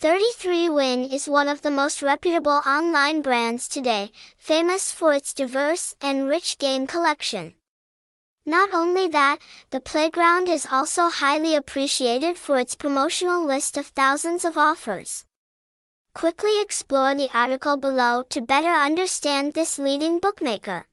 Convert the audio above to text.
33Win is one of the most reputable online brands today, famous for its diverse and rich game collection. Not only that, the playground is also highly appreciated for its promotional list of thousands of offers. Quickly explore the article below to better understand this leading bookmaker.